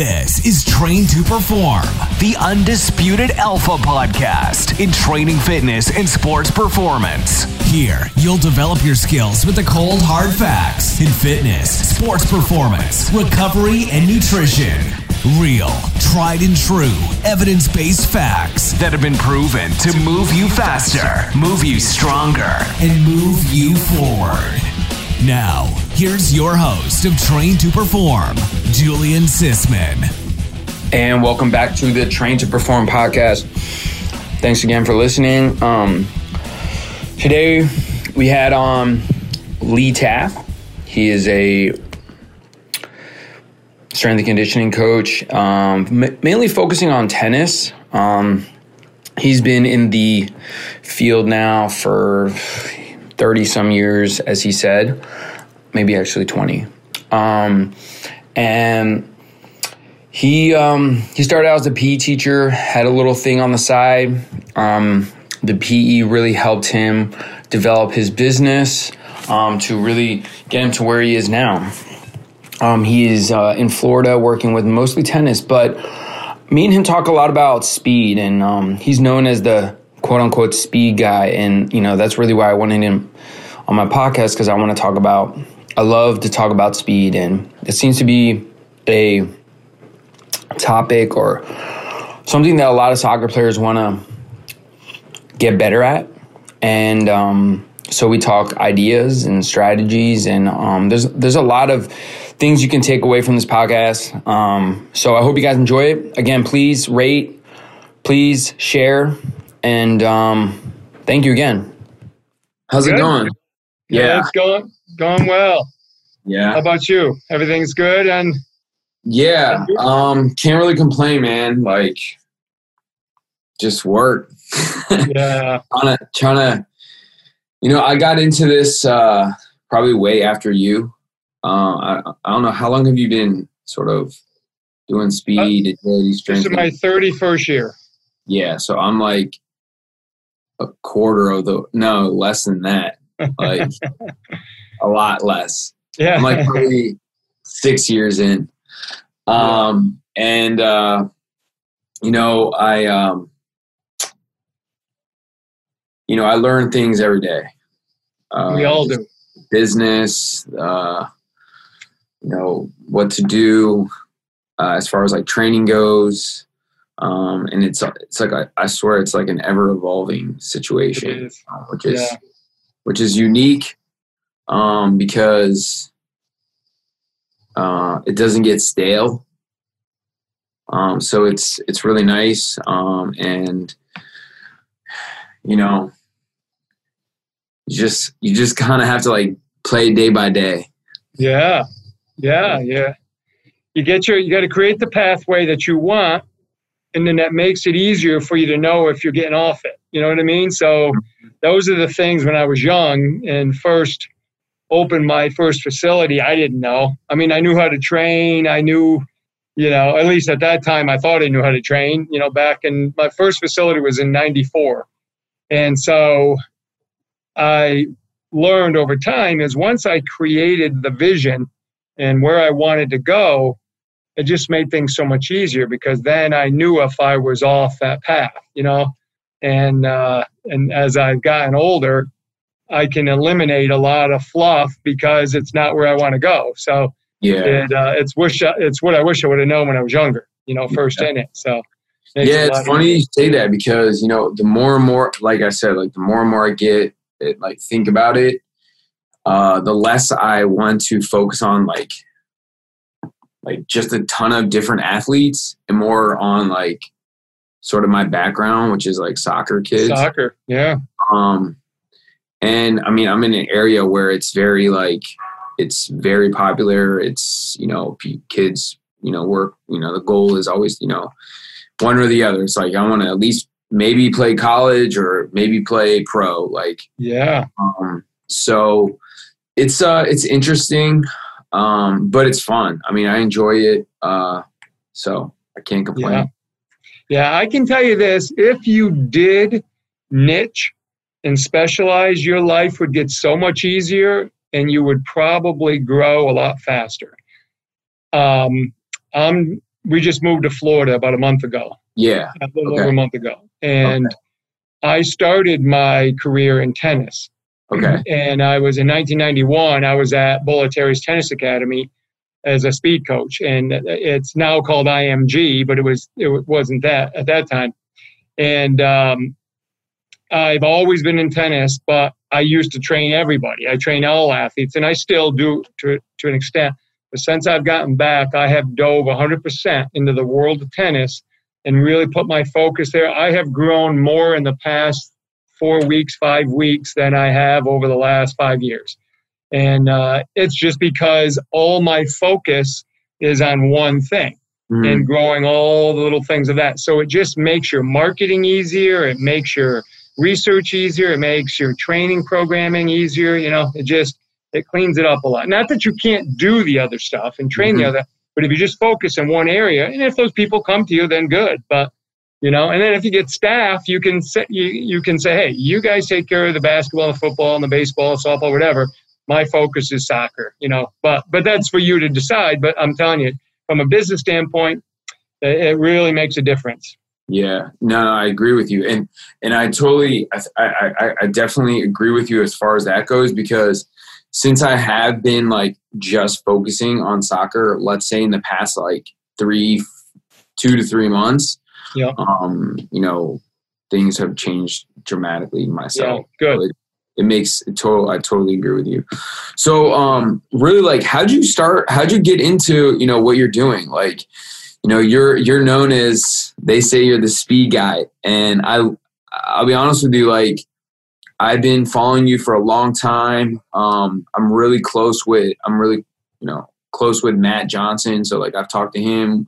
This is Train to Perform, the undisputed alpha podcast in training fitness and sports performance. Here, you'll develop your skills with the cold, hard facts in fitness, sports performance, recovery, and nutrition. Real, tried and true, evidence based facts that have been proven to move you faster, move you stronger, and move you forward. Now, here's your host of Train to Perform, Julian Sisman. And welcome back to the Train to Perform podcast. Thanks again for listening. Um, today we had um, Lee Taft. He is a strength and conditioning coach, um, mainly focusing on tennis. Um, he's been in the field now for 30 some years, as he said, maybe actually 20. Um, and he um, he started out as a PE teacher, had a little thing on the side. Um, the PE really helped him develop his business um, to really get him to where he is now. Um, he is uh, in Florida working with mostly tennis, but me and him talk a lot about speed, and um, he's known as the quote unquote speed guy. And, you know, that's really why I wanted him on my podcast because I want to talk about, I love to talk about speed. And it seems to be a topic or something that a lot of soccer players want to get better at. And, um, so we talk ideas and strategies, and um, there's there's a lot of things you can take away from this podcast. Um, so I hope you guys enjoy it. Again, please rate, please share, and um, thank you again. How's Good. it going? Yeah, it's going going well. Yeah. How about you? Everything's good and yeah. Um, can't really complain, man. Like, just work. yeah, trying to trying to you know i got into this uh probably way after you uh i, I don't know how long have you been sort of doing speed agility this is my thirty first year. yeah so i'm like a quarter of the no less than that like a lot less. Yeah, i'm like probably six years in. Um and uh you know i um you know i learn things every day. Uh, we all do. business uh you know what to do uh, as far as like training goes um and it's it's like I, I swear it's like an ever evolving situation is. uh, which is Yeah. which is unique um, because uh, it doesn't get stale. Um, so it's it's really nice, um, and you know, you just you just kind of have to like play day by day. Yeah, yeah, yeah. You get your you got to create the pathway that you want, and then that makes it easier for you to know if you're getting off it. You know what I mean? So those are the things when I was young and first opened my first facility. I didn't know. I mean, I knew how to train. I knew, you know, at least at that time, I thought I knew how to train. You know, back in my first facility was in '94, and so I learned over time is once I created the vision and where I wanted to go, it just made things so much easier because then I knew if I was off that path, you know. And uh, and as I've gotten older, I can eliminate a lot of fluff because it's not where I want to go. So Yeah, it, uh, it's wish I, it's what I wish I would have known when I was younger, you know, first in it. So makes yeah. It's funny you say that because you know the more and more, like I said, like the more and more I get, it, like think about it, uh, the less I want to focus on like like just a ton of different athletes and more on like sort of my background, which is like soccer kids. Soccer, yeah, Um, and I mean, I'm in an area where it's very like it's very popular. It's you know, p- kids, you know, work. You know, the goal is always you know one or the other. It's like I want to at least maybe play college or maybe play pro. Like yeah, um, so it's uh it's interesting, um, but it's fun. I mean, I enjoy it. Uh, so I can't complain. Yeah. Yeah, I can tell you this if you did niche and specialize, your life would get so much easier and you would probably grow a lot faster. Um, I'm we just moved to Florida about a month ago. Yeah. A little okay. over a month ago. And okay. I started my career in tennis. Okay. And I was in 1991, I was at Bollettieri's Tennis Academy as a speed coach. And it's now called IMG, but it was it wasn't that at that time. And um, I've always been in tennis, but I used to train everybody. I train all athletes, and I still do to, to an extent. But since I've gotten back, I have dove 100% into the world of tennis and really put my focus there. I have grown more in the past four weeks, five weeks than I have over the last five years. And uh, it's just because all my focus is on one thing mm-hmm. and growing all the little things of that. So it just makes your marketing easier. It makes your research easier. It makes your training programming easier. You know, it just it cleans it up a lot. Not that you can't do the other stuff and train mm-hmm. the other, but if you just focus in one area, and if those people come to you, then good. But you know, and then if you get staff, you can say you, you can say, hey, you guys take care of the basketball, and the football, and the baseball, softball, whatever. My focus is soccer. You know, but but that's for you to decide. But I'm telling you, from a business standpoint, it really makes a difference. Yeah, no, no, I agree with you, and and I totally, I, I, I definitely agree with you as far as that goes because since I have been like just focusing on soccer, let's say in the past like three, two to three months, yeah, um, you know, things have changed dramatically myself. Yeah, good. It, it makes it total. I totally agree with you. So, um, really, like, how'd you start? How'd you get into you know what you're doing? Like, you know you're you're known as they say you're the speed guy and i i'll be honest with you like i've been following you for a long time um i'm really close with i'm really you know close with matt johnson so like i've talked to him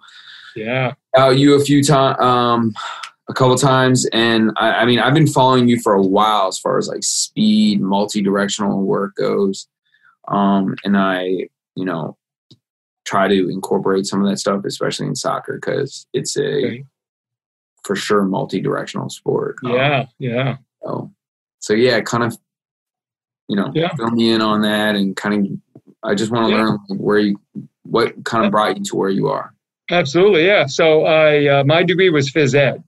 yeah about you a few times um a couple times and I, I mean i've been following you for a while as far as like speed multi-directional work goes um and i you know try to incorporate some of that stuff, especially in soccer, because it's a okay. for sure multi-directional sport. Yeah, um, yeah. So, so yeah, kind of, you know, yeah. fill me in on that, and kind of, I just want to yeah. learn where you, what kind of brought you to where you are. Absolutely, yeah. So I, uh, my degree was phys ed.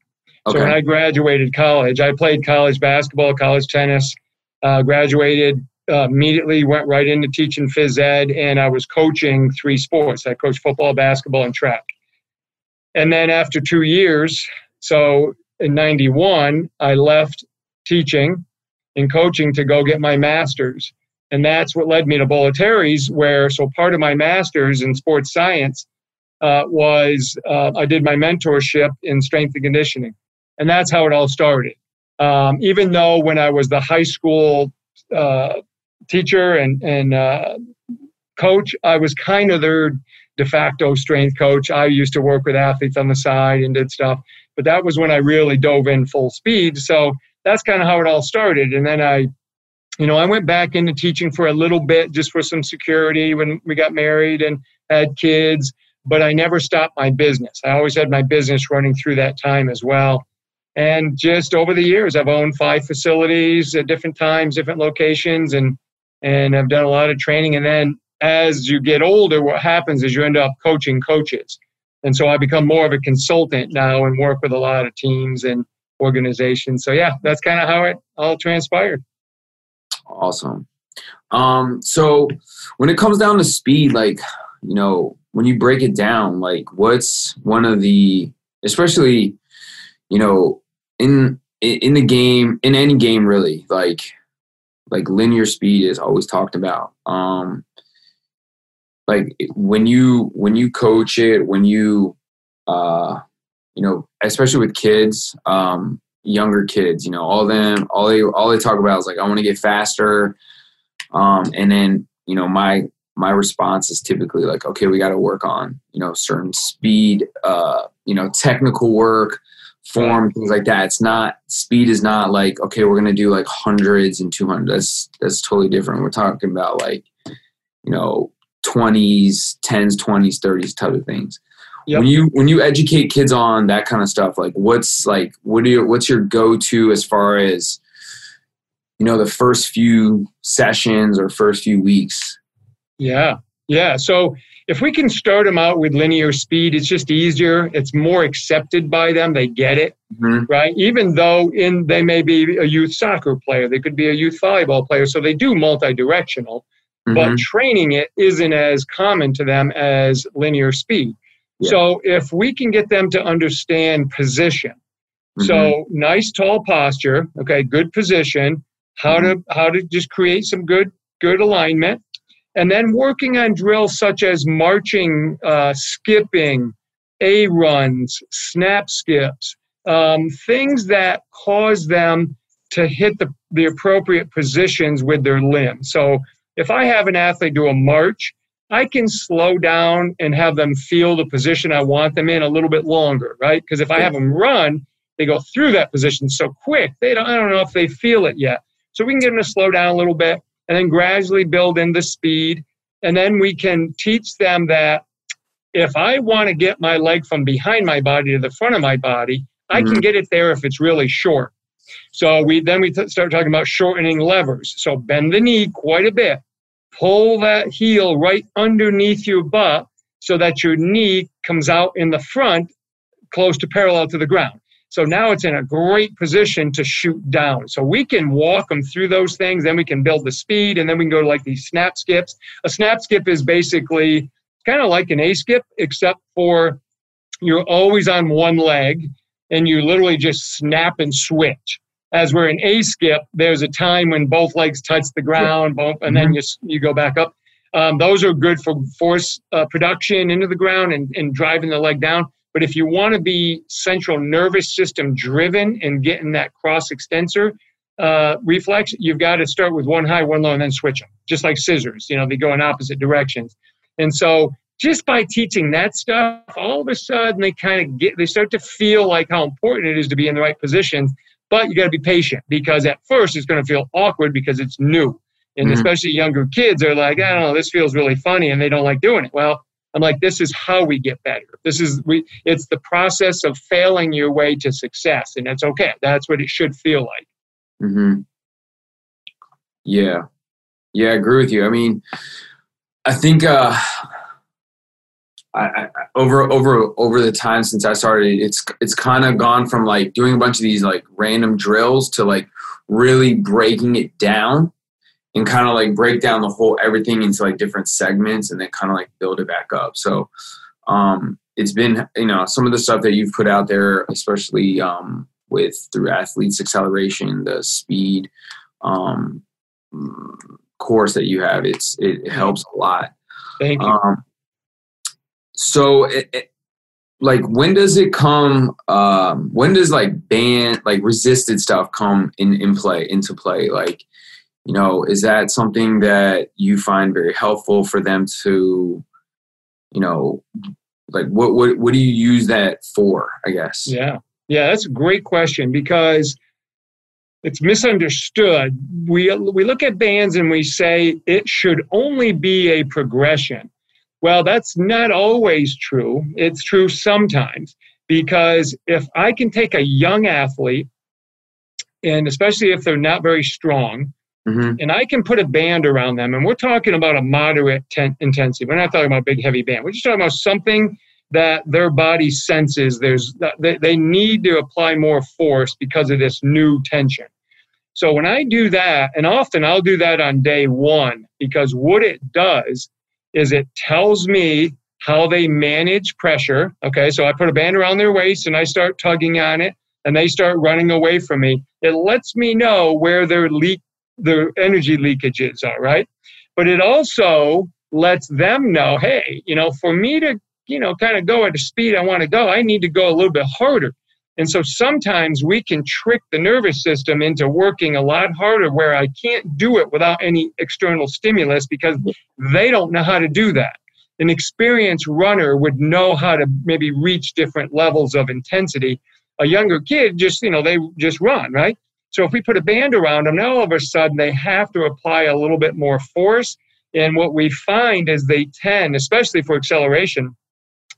Okay. So when I graduated college, I played college basketball, college tennis. Uh, graduated uh, immediately went right into teaching phys ed, and I was coaching three sports. I coached football, basketball, and track. And then after two years, so in 91, I left teaching and coaching to go get my master's. And that's what led me to Bollettieri's, where so part of my master's in sports science uh, was uh, I did my mentorship in strength and conditioning. And that's how it all started. Um, even though when I was the high school uh, teacher and and uh, coach. I was kind of their de facto strength coach. I used to work with athletes on the side and did stuff, but that was when I really dove in full speed. So that's kind of how it all started. And then I, you know, I went back into teaching for a little bit just for some security when we got married and had kids. But I never stopped my business. I always had my business running through that time as well. And just over the years, I've owned five facilities at different times, different locations, and and I've done a lot of training. And then as you get older, what happens is you end up coaching coaches. And so I become more of a consultant now and work with a lot of teams and organizations. So yeah, that's kind of how it all transpired. Awesome. Um, so when it comes down to speed, like, you know, when you break it down, like what's one of the, especially, you know, in, in the game, in any game really, like like linear speed is always talked about. Um, like when you when you coach it, when you uh, you know, especially with kids, um, younger kids, you know, all them all they all they talk about is like I want to get faster. Um, and then you know my my response is typically like okay we got to work on you know certain speed uh you know technical work form, things like that. It's not speed is not like okay, we're gonna do like hundreds and two hundred. That's that's totally different. We're talking about like you know twenties, tens, twenties, thirties type of things. Yep. When you when you educate kids on that kind of stuff, like what's like what do you what's your go to as far as you know the first few sessions or first few weeks? Yeah, yeah. So if we can start them out with linear speed, it's just easier. It's more accepted by them. They get it, mm-hmm. right? Even though in they may be a youth soccer player, they could be a youth volleyball player, so they do multi-directional. Mm-hmm. But training it isn't as common to them as linear speed. Yeah. So if we can get them to understand position, mm-hmm. so nice tall posture, okay, good position, how to mm-hmm. how to just create some good good alignment and then working on drills such as marching, uh, skipping, A runs, snap skips, um, things that cause them to hit the, the appropriate positions with their limbs. So if I have an athlete do a march, I can slow down and have them feel the position I want them in a little bit longer, right? Because if I have them run, they go through that position so quick, they don't, I don't know if they feel it yet. So we can get them to slow down a little bit and then gradually build in the speed. And then we can teach them that if I want to get my leg from behind my body to the front of my body, I mm-hmm. can get it there if it's really short. So we then we t- start talking about shortening levers. So bend the knee quite a bit, pull that heel right underneath your butt so that your knee comes out in the front, close to parallel to the ground. So now it's in a great position to shoot down. So we can walk them through those things, then we can build the speed, and then we can go to like these snap skips. A snap skip is basically kind of like an A skip, except for you're always on one leg and you literally just snap and switch. As we're in A skip, there's a time when both legs touch the ground, both, and then mm-hmm. you, you go back up. Um, those are good for force uh, production into the ground and, and driving the leg down. But if you want to be central nervous system driven and getting that cross extensor uh, reflex, you've got to start with one high, one low, and then switch them, just like scissors. You know, they go in opposite directions. And so just by teaching that stuff, all of a sudden they kind of get, they start to feel like how important it is to be in the right positions. But you got to be patient because at first it's going to feel awkward because it's new. And mm-hmm. especially younger kids are like, I don't know, this feels really funny and they don't like doing it. Well, I'm like, this is how we get better. This is we. It's the process of failing your way to success, and that's okay. That's what it should feel like. Hmm. Yeah. Yeah, I agree with you. I mean, I think uh, I, I, over over over the time since I started, it's it's kind of gone from like doing a bunch of these like random drills to like really breaking it down and kind of like break down the whole everything into like different segments and then kind of like build it back up. So um, it's been you know some of the stuff that you've put out there, especially um, with through athletes acceleration, the speed um, course that you have. It's it helps a lot. Thank you. Um, so it, it, like when does it come um when does like band like resisted stuff come in in play into play like you know is that something that you find very helpful for them to you know like what what what do you use that for i guess? Yeah. Yeah that's a great question because it's misunderstood. We we look at bands and we say it should only be a progression. Well that's not always true. It's true sometimes because if i can take a young athlete and especially if they're not very strong Mm-hmm. And I can put a band around them. And we're talking about a moderate ten- intensity. We're not talking about a big, heavy band. We're just talking about something that their body senses there's they, they need to apply more force because of this new tension. So when I do that, and often I'll do that on day one, because what it does is it tells me how they manage pressure. Okay, so I put a band around their waist and I start tugging on it and they start running away from me. It lets me know where their leak the energy leakages are, right? But it also lets them know, hey, you know, for me to, you know, kind of go at the speed I want to go, I need to go a little bit harder. And so sometimes we can trick the nervous system into working a lot harder where I can't do it without any external stimulus because they don't know how to do that. An experienced runner would know how to maybe reach different levels of intensity. A younger kid just, you know, they just run, right? So if we put a band around them, now all of a sudden they have to apply a little bit more force. And what we find is they tend, especially for acceleration,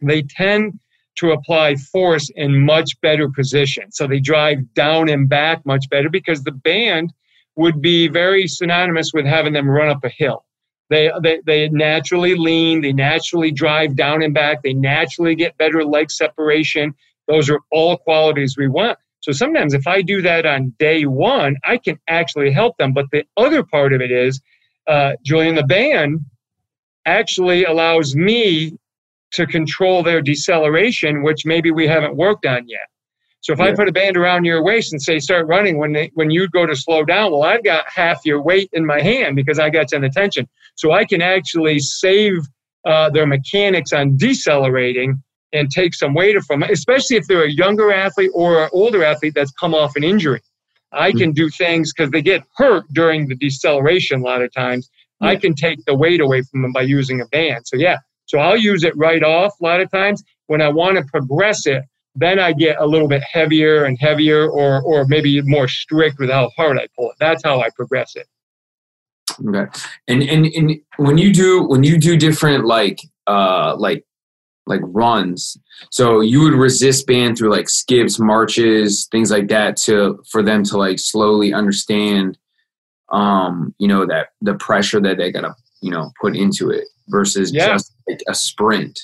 they tend to apply force in much better position. So they drive down and back much better because the band would be very synonymous with having them run up a hill. They, they, they naturally lean, they naturally drive down and back, they naturally get better leg separation. Those are all qualities we want. So sometimes if I do that on day one, I can actually help them. But the other part of it is, uh, Julian, the band actually allows me to control their deceleration, which maybe we haven't worked on yet. So if yeah. I put a band around your waist and say start running when they, when you go to slow down, well, I've got half your weight in my hand because I got some attention. So I can actually save uh, their mechanics on decelerating and take some weight from it, especially if they're a younger athlete or an older athlete that's come off an injury. I hmm. can do things because they get hurt during the deceleration a lot of times. Yeah. I can take the weight away from them by using a band. So yeah, so I'll use it right off a lot of times. When I want to progress it, then I get a little bit heavier and heavier or or maybe more strict with how hard I pull it. That's how I progress it. Okay. And and, and when you do when you do different like uh like like runs, so you would resist band through like skips, marches, things like that to for them to like slowly understand um, you know, that the pressure that they gotta, you know, put into it versus yeah. just like a sprint.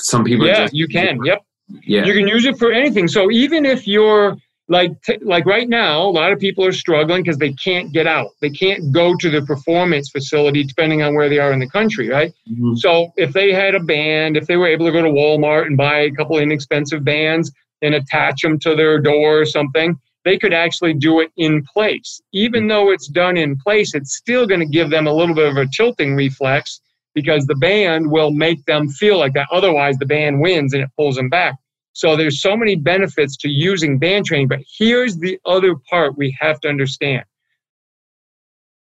Some people Yeah, you can. Yep. Yeah. You can use it for anything. So even if you're like t- like right now, a lot of people are struggling because they can't get out. They can't go to the performance facility, depending on where they are in the country, right? Mm-hmm. So if they had a band, if they were able to go to Walmart and buy a couple inexpensive bands and attach them to their door or something, they could actually do it in place. Even though it's done in place, it's still going to give them a little bit of a tilting reflex because the band will make them feel like that. Otherwise, the band wins and it pulls them back. So there's so many benefits to using band training, but here's the other part we have to understand.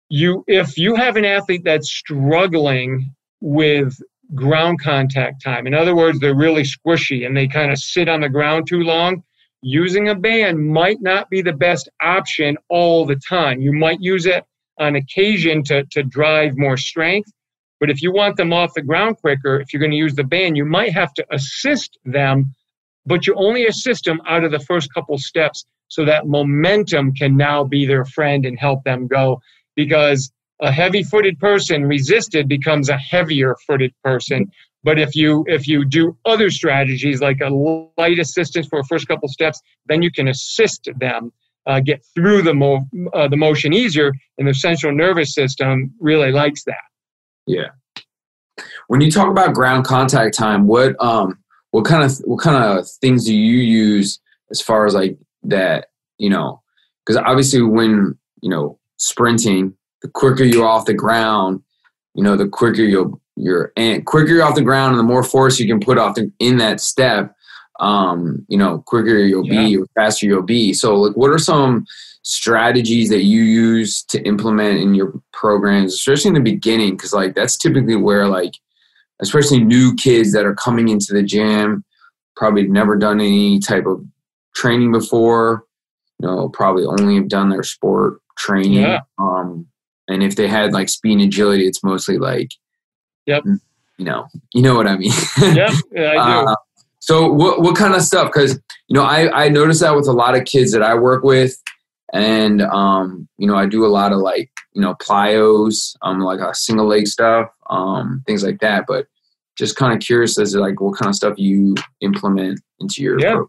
You if you have an athlete that's struggling with ground contact time, in other words, they're really squishy and they kind of sit on the ground too long, using a band might not be the best option all the time. You might use it on occasion to, to drive more strength. But if you want them off the ground quicker, if you're going to use the band, you might have to assist them but you only assist them out of the first couple steps so that momentum can now be their friend and help them go. Because a heavy footed person resisted becomes a heavier footed person. But if you if you do other strategies like a light assistance for the first couple steps then you can assist them uh, get through the mo- uh, the motion easier and the central nervous system really likes that. Yeah. When you talk about ground contact time what um what kind of what kind of things do you use as far as like that you know? Because obviously when you know sprinting the quicker you're off the ground you know the quicker you'll you're and quicker you're off the ground and the more force you can put off the, in that step um you know quicker you'll yeah. be or faster you'll be. So like what are some strategies that you use to implement in your programs especially in the beginning? Because like that's typically where like especially new kids that are coming into the gym, probably never done any type of training before, you know, probably only have done their sport training. Yeah. Um, and if they had like speed and agility, it's mostly like, yep, you know, you know what I mean. yep, yeah, I do. Uh, so what what kind of stuff? Because you know, I I notice that with a lot of kids that I work with, and um, you know, I do a lot of like you know plyos, um, like a single leg stuff, um, things like that. But just kind of curious as to like what kind of stuff you implement into your yeah.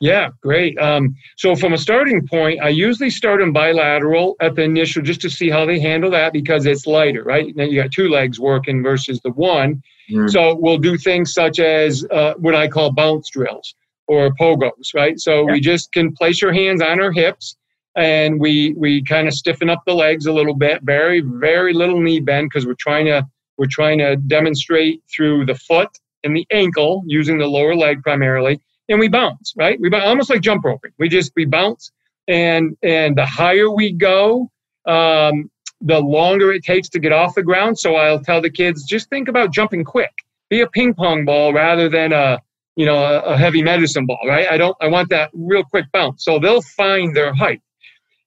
Yeah, great. Um, so from a starting point, I usually start them bilateral at the initial just to see how they handle that because it's lighter, right? Now you got two legs working versus the one. Mm. So we'll do things such as uh, what I call bounce drills or pogos, right? So yeah. we just can place your hands on our hips and we we kind of stiffen up the legs a little bit, very very little knee bend because we're trying to we're trying to demonstrate through the foot and the ankle using the lower leg primarily, and we bounce, right? We bounce, almost like jump roping. We just we bounce, and and the higher we go, um, the longer it takes to get off the ground. So I'll tell the kids just think about jumping quick. Be a ping pong ball rather than a you know a, a heavy medicine ball, right? I don't I want that real quick bounce. So they'll find their height.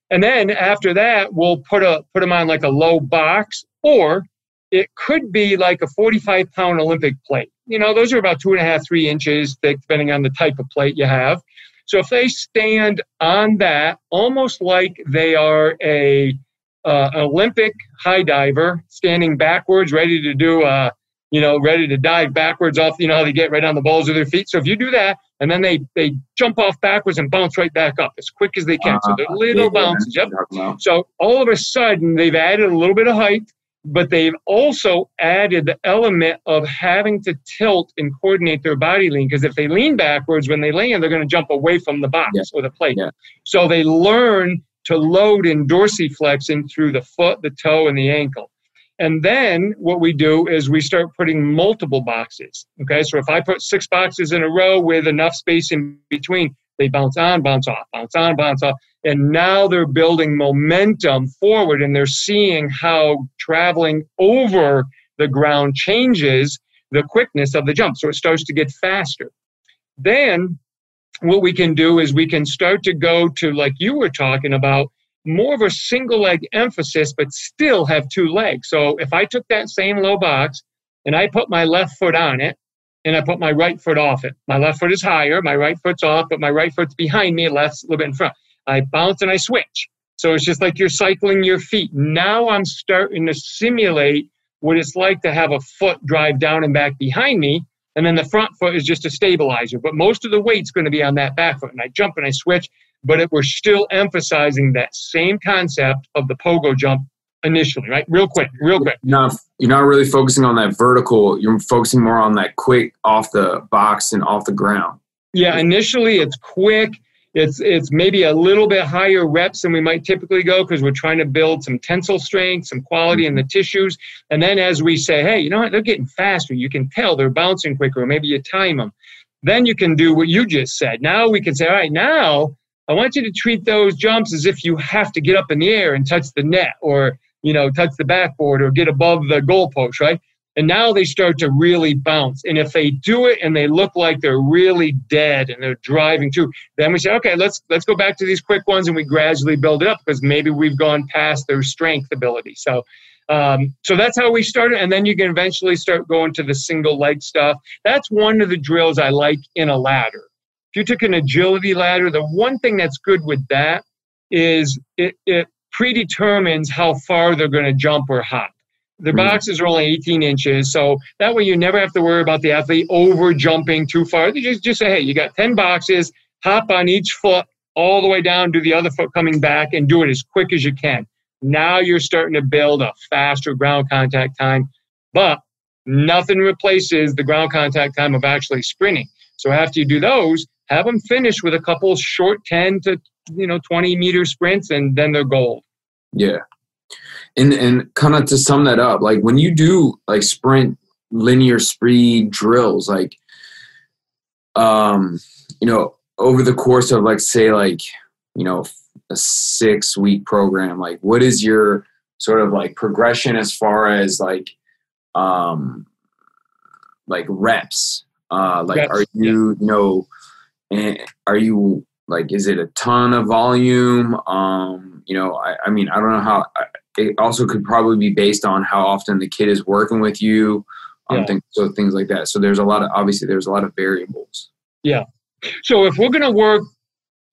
And then after that, we'll put a put them on like a low box, or it could be like a 45 pound Olympic plate. You know, those are about two and a half, three inches thick, depending on the type of plate you have. So if they stand on that, almost like they are a uh, Olympic high diver standing backwards, ready to do, uh, you know, ready to dive backwards off. You know how they get right on the balls of their feet. So if you do that, and then they they jump off backwards and bounce right back up as quick as they can. Uh, so they're little bounces. Yep. So all of a sudden they've added a little bit of height but they've also added the element of having to tilt and coordinate their body lean because if they lean backwards when they land they're going to jump away from the box yeah. or the plate yeah. so they learn to load in dorsiflexing through the foot the toe and the ankle and then what we do is we start putting multiple boxes okay so if i put six boxes in a row with enough space in between they bounce on bounce off bounce on bounce off and now they're building momentum forward and they're seeing how traveling over the ground changes the quickness of the jump. So it starts to get faster. Then what we can do is we can start to go to, like you were talking about, more of a single leg emphasis, but still have two legs. So if I took that same low box and I put my left foot on it and I put my right foot off it, my left foot is higher, my right foot's off, but my right foot's behind me, left's a little bit in front. I bounce and I switch. So it's just like you're cycling your feet. Now I'm starting to simulate what it's like to have a foot drive down and back behind me. And then the front foot is just a stabilizer. But most of the weight's going to be on that back foot. And I jump and I switch. But it, we're still emphasizing that same concept of the pogo jump initially, right? Real quick, real quick. No, you're not really focusing on that vertical. You're focusing more on that quick off the box and off the ground. Yeah, initially it's quick it's it's maybe a little bit higher reps than we might typically go because we're trying to build some tensile strength, some quality in the mm-hmm. tissues. And then as we say, hey, you know what, they're getting faster. You can tell they're bouncing quicker, maybe you time them. Then you can do what you just said. Now we can say, all right, now I want you to treat those jumps as if you have to get up in the air and touch the net or you know touch the backboard or get above the goalpost, right? And now they start to really bounce. And if they do it and they look like they're really dead and they're driving too, then we say, okay, let's let's go back to these quick ones and we gradually build it up because maybe we've gone past their strength ability. So um, so that's how we started, and then you can eventually start going to the single leg stuff. That's one of the drills I like in a ladder. If you took an agility ladder, the one thing that's good with that is it, it predetermines how far they're going to jump or hop. The mm-hmm. boxes are only 18 inches, so that way you never have to worry about the athlete over jumping too far. You just, just say, hey, you got 10 boxes, hop on each foot all the way down, do the other foot coming back, and do it as quick as you can. Now you're starting to build a faster ground contact time, but nothing replaces the ground contact time of actually sprinting. So after you do those, have them finish with a couple short 10 to you know 20 meter sprints, and then they're gold. Yeah, and and kind of to sum that up like when you do like sprint linear speed drills like um you know over the course of like say like you know a six week program like what is your sort of like progression as far as like um like reps uh like yes. are you you know eh, are you like is it a ton of volume? Um you know i, I mean i don't know how it also could probably be based on how often the kid is working with you um, yeah. things, so things like that. So there's a lot of obviously there's a lot of variables. Yeah. So if we're going to work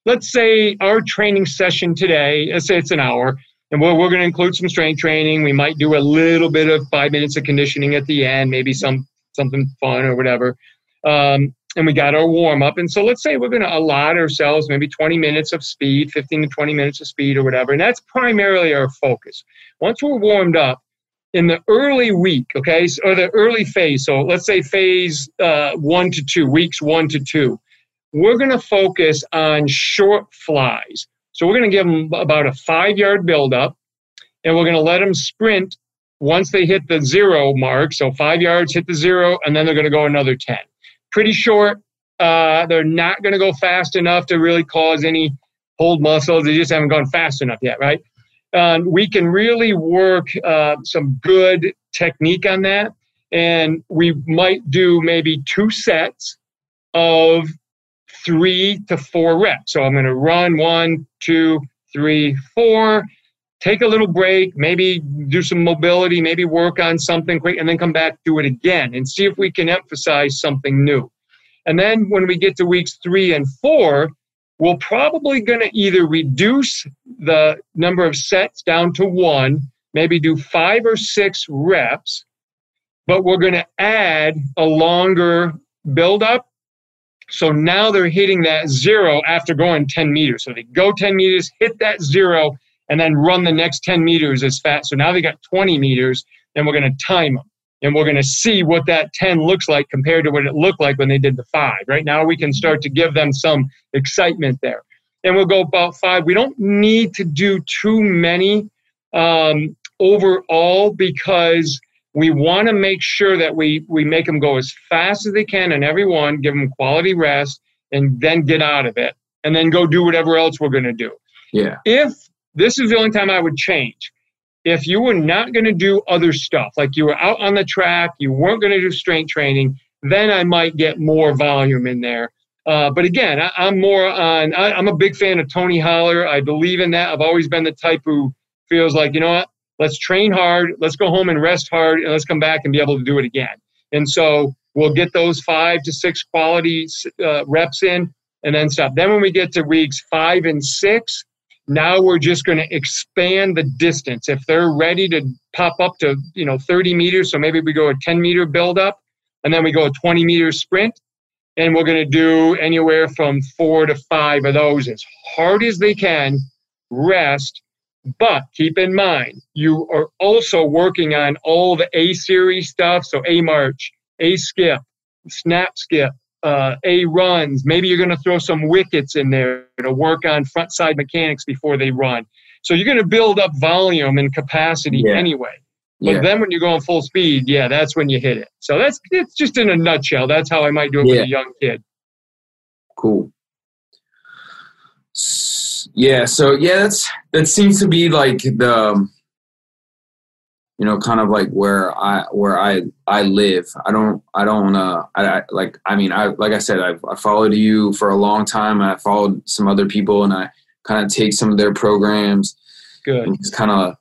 let's say our training session today let's say it's an hour and we're, we're going to include some strength training we might do a little bit of five minutes of conditioning at the end maybe some something fun or whatever. Um, and we got our warm up. And so let's say we're going to allot ourselves maybe 20 minutes of speed, 15 to 20 minutes of speed or whatever. And that's primarily our focus. Once we're warmed up, in the early week, okay, or the early phase, so let's say phase uh, one to two, weeks one to two, we're going to focus on short flies. So we're going to give them about a five yard buildup, and we're going to let them sprint once they hit the zero mark. So five yards, hit the zero, and then they're going to go another 10 pretty short. Uh, they're not going to go fast enough to really cause any hold muscles. They just haven't gone fast enough yet, right? Um, we can really work uh, some good technique on that. And we might do maybe two sets of three to four reps. So I'm going to run one, two, three, four, take a little break, maybe do some mobility, maybe work on something quick, and then come back, do it again, and see if we can emphasize something new. And then when we get to weeks three and four, we're probably going to either reduce the number of sets down to one, maybe do five or six reps, but we're going to add a longer build-up. So now they're hitting that zero after going 10 meters. So they go 10 meters, hit that zero, and then run the next 10 meters as fast. So now they got 20 meters, and we're going to time them. And we're going to see what that 10 looks like compared to what it looked like when they did the five. Right now, we can start to give them some excitement there. And we'll go about five. We don't need to do too many um, overall because we want to make sure that we, we make them go as fast as they can and every one, give them quality rest, and then get out of it, and then go do whatever else we're going to do. Yeah. If this is the only time I would change. If you were not going to do other stuff, like you were out on the track, you weren't going to do strength training, then I might get more volume in there. Uh, but again, I, am more on, I, I'm a big fan of Tony Holler. I believe in that. I've always been the type who feels like, you know what, let's train hard, let's go home and rest hard, and let's come back and be able to do it again. And so we'll get those five to six quality uh, reps in and then stop. Then when we get to weeks five and six, now we're just going to expand the distance. If they're ready to pop up to, you know, 30 meters, so maybe we go a 10 meter build up and then we go a 20 meter sprint. And we're going to do anywhere from four to five of those as hard as they can, rest. But keep in mind, you are also working on all the A series stuff. So A march, A skip, snap skip, uh, A runs. Maybe you're going to throw some wickets in there to work on front side mechanics before they run. So you're going to build up volume and capacity yeah. anyway. But yeah. then when you're going full speed, yeah, that's when you hit it. So that's it's just in a nutshell. That's how I might do it yeah. with a young kid. Cool. Yeah. So yeah, that's that seems to be like the you know, kind of like where I where I I live. I don't I don't uh I, I like I mean I like I said I've I followed you for a long time. and I followed some other people and I kind of take some of their programs. Good. And just kind of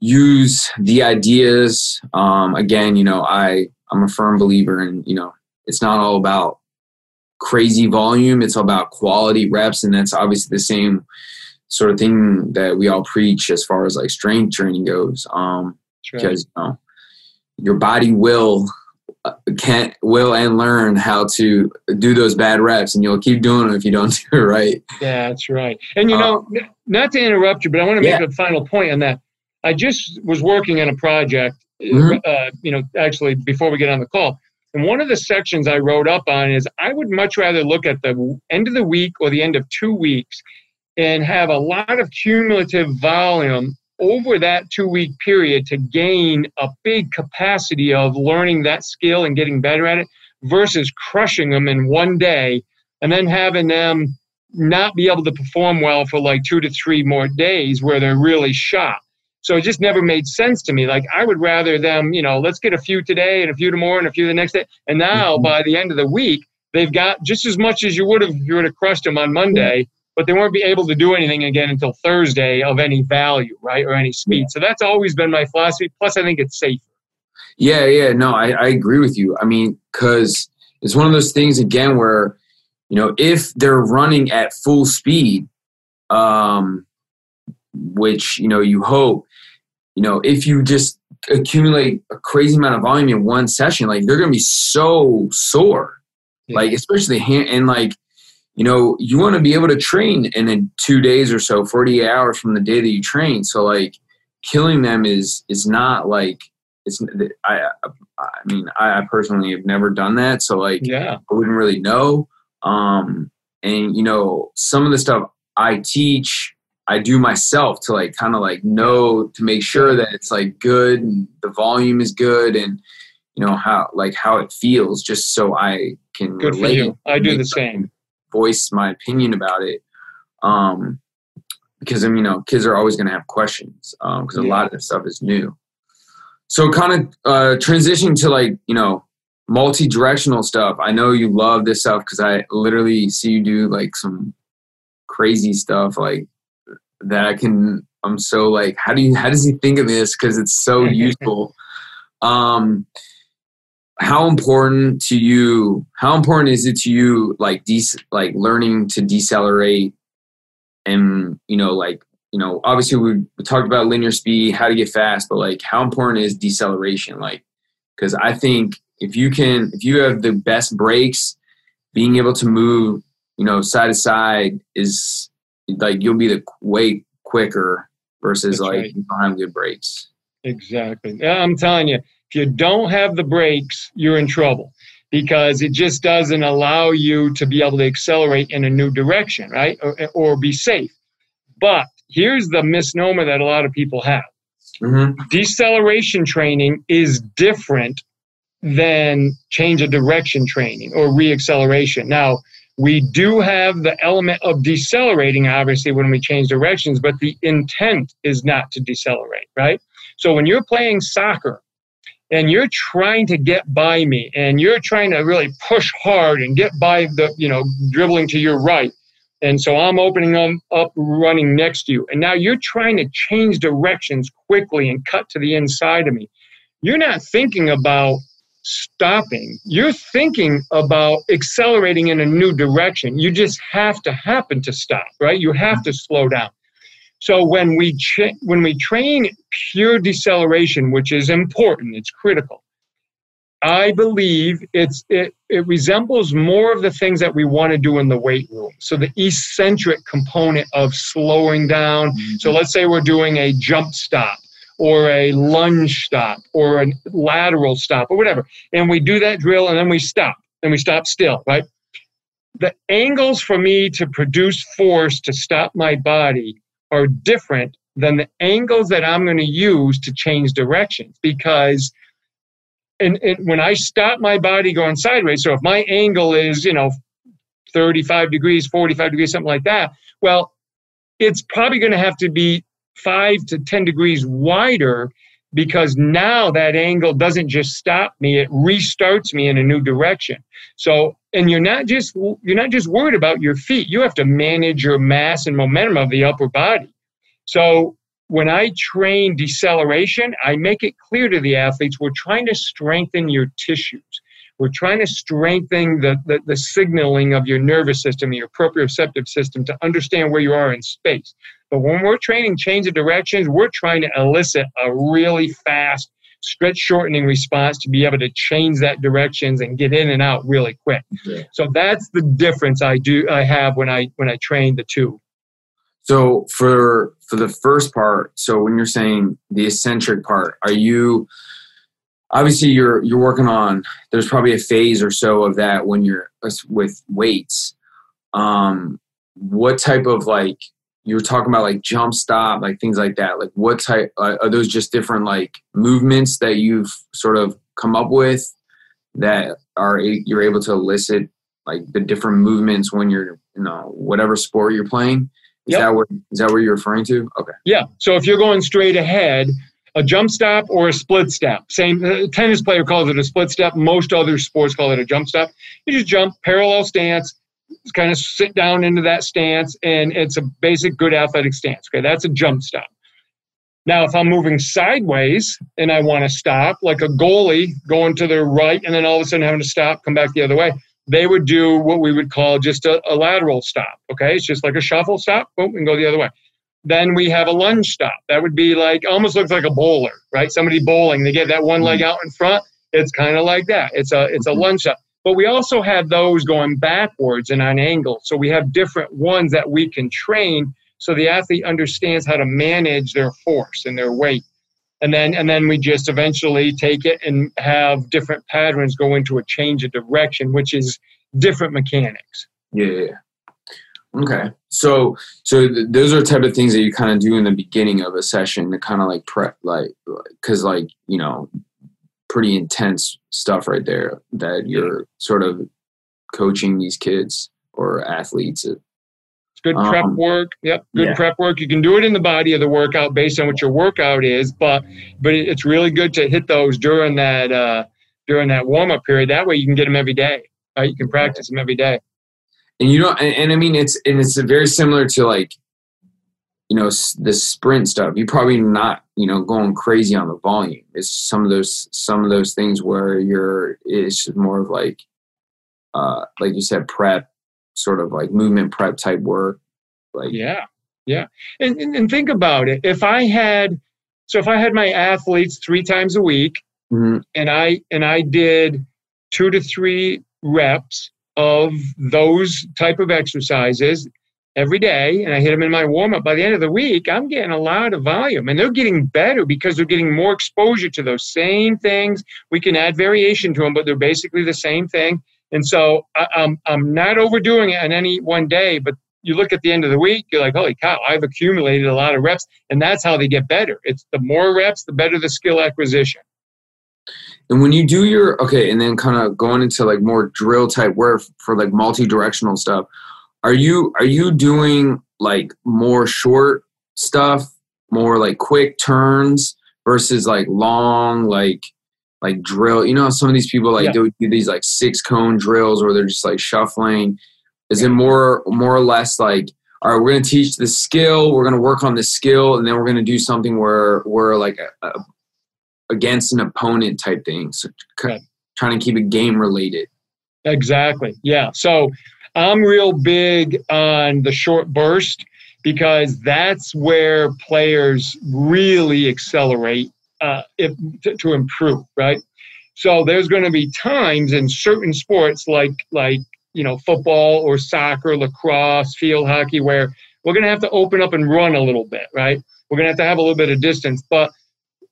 use the ideas. Um, again, you know, I I'm a firm believer in you know it's not all about crazy volume. It's about quality reps, and that's obviously the same sort of thing that we all preach as far as like strength training goes. Um, because you know your body will uh, can't will and learn how to do those bad reps and you'll keep doing them if you don't do it right. Yeah that's right. And you know uh, not to interrupt you but i want to make yeah. a final point on that. I just was working on a project mm-hmm. uh, you know actually before we get on the call. And one of the sections i wrote up on is i would much rather look at the end of the week or the end of two weeks and have a lot of cumulative volume over that two week period to gain a big capacity of learning that skill and getting better at it versus crushing them in one day and then having them not be able to perform well for like two to three more days where they're really shot. So it just never made sense to me. Like I would rather them, you know, let's get a few today and a few tomorrow and a few the next day. And now mm-hmm. by the end of the week, they've got just as much as you would have if you would have crushed them on Monday but they won't be able to do anything again until Thursday of any value, right, or any speed. So that's always been my philosophy. Plus, I think it's safer. Yeah, yeah, no, I, I agree with you. I mean, because it's one of those things again where, you know, if they're running at full speed, um, which you know you hope, you know, if you just accumulate a crazy amount of volume in one session, like they're going to be so sore, yeah. like especially hand and like you know, you want to be able to train in two days or so, 48 hours from the day that you train. So like killing them is, is not like, it's, I, I mean, I personally have never done that. So like, yeah, I wouldn't really know. Um, and you know, some of the stuff I teach, I do myself to like kind of like know to make sure that it's like good and the volume is good and you know how like how it feels just so I can good relate. For you. I do the same voice my opinion about it. Um, because I mean, you know, kids are always going to have questions because um, yeah. a lot of this stuff is new. So, kind of uh, transitioning to like you know multi-directional stuff. I know you love this stuff because I literally see you do like some crazy stuff like that. I can. I'm so like, how do you? How does he think of this? Because it's so useful. Um, how important to you how important is it to you like de- like learning to decelerate and you know like you know obviously we, we talked about linear speed how to get fast but like how important is deceleration? Like because i think if you can if you have the best brakes being able to move you know side to side is like you'll be the way quicker versus That's like right. you don't have good brakes. Exactly. I'm telling you if you don't have the brakes you're in trouble because it just doesn't allow you to be able to accelerate in a new direction right or, or be safe but here's the misnomer that a lot of people have mm-hmm. deceleration training is different than change of direction training or reacceleration. Now, we do have the element of decelerating, obviously, when we change directions, but the intent is not to decelerate, right? So when you're playing soccer and you're trying to get by me and you're trying to really push hard and get by the, you know, dribbling to your right. And so I'm opening them up, running next to you. And now you're trying to change directions quickly and cut to the inside of me. You're not thinking about stopping. You're thinking about accelerating in a new direction. You just have to happen to stop, right? You have to slow down. So when we when we train pure deceleration, which is important, it's critical. I believe it's it, it resembles more of the things that we want to do in the weight room. So the eccentric component of slowing down. Mm-hmm. So let's say we're doing a jump stop or a lunge stop or a lateral stop or whatever. And we do that drill and then we stop and we stop still, right? The angles for me to produce force to stop my body are different than the angles that I'm going to use to change directions because and, and when I stop my body going sideways, so if my angle is, you know, 35 degrees, 45 degrees, something like that, well, it's probably going to have to be five to 10 degrees wider because now that angle doesn't just stop me it restarts me in a new direction. So and you're not just you're not just worried about your feet. You have to manage your mass and momentum of the upper body. So when i train deceleration i make it clear to the athletes we're trying to strengthen your tissues. We're trying to strengthen the, the, the, signaling of your nervous system, your proprioceptive system to understand where you are in space. But when we're training change of directions, we're trying to elicit a really fast, stretch shortening response to be able to change that directions and get in and out really quick. Yeah. So that's the difference I do I have when I when I train the two. So for for the first part, so when you're saying the eccentric part, are you obviously you're you're working on there's probably a phase or so of that when you're with weights um what type of like you were talking about like jump stop like things like that like what type uh, are those just different like movements that you've sort of come up with that are you're able to elicit like the different movements when you're you know whatever sport you're playing is yep. that what is that what you're referring to okay yeah so if you're going straight ahead a jump stop or a split step. Same uh, tennis player calls it a split step. Most other sports call it a jump stop. You just jump parallel stance, kind of sit down into that stance, and it's a basic good athletic stance. Okay, that's a jump stop. Now, if I'm moving sideways and I want to stop, like a goalie going to the right and then all of a sudden having to stop, come back the other way, they would do what we would call just a, a lateral stop. Okay, it's just like a shuffle stop, boom, and go the other way. Then we have a lunge stop. That would be like almost looks like a bowler, right? Somebody bowling. They get that one leg mm-hmm. out in front. It's kind of like that. It's a it's a mm-hmm. lunge stop. But we also have those going backwards and on angle. So we have different ones that we can train so the athlete understands how to manage their force and their weight. And then and then we just eventually take it and have different patterns go into a change of direction, which is different mechanics. Yeah. Okay. So so th- those are type of things that you kind of do in the beginning of a session to kind of like prep like cuz like, you know, pretty intense stuff right there that you're sort of coaching these kids or athletes. It's good prep um, work. Yep, good yeah. prep work. You can do it in the body of the workout based on what your workout is, but but it's really good to hit those during that uh, during that warm up period. That way you can get them every day. Right? You can practice them every day and you know and, and, i mean it's and it's very similar to like you know the sprint stuff you're probably not you know going crazy on the volume. It's some of those some of those things where you're it's more of like uh like you said prep sort of like movement prep type work like yeah yeah. And, and, and think about it. If i had so if i had my athletes three times a week mm-hmm. and i and i did two to three reps of those type of exercises every day and I hit them in my warm up, by the end of the week, I'm getting a lot of volume and they're getting better because they're getting more exposure to those same things. We can add variation to them, but they're basically the same thing. And so I, am I'm, I'm not overdoing it on any one day, but you look at the end of the week, you're like, holy cow, I've accumulated a lot of reps. And that's how they get better. It's the more reps, the better the skill acquisition. And when you do your okay, and then kind of going into like more drill type work for like multi-directional stuff, are you are you doing like more short stuff, more like quick turns versus like long like like drill? You know, some of these people like yeah. do these like six cone drills where they're just like shuffling. Is it more more or less like all right, we're going to teach the skill, we're going to work on the skill, and then we're going to do something where we're like a, a, against an opponent type thing. So right. trying to keep it game related. Exactly. Yeah. So I'm real big on the short burst because that's where players really accelerate uh, if, to, to improve, right? So there's going to be times in certain sports like like you know football or soccer, lacrosse, field hockey where we're going to have to open up and run a little bit, right? We're going to have to have a little bit of distance, but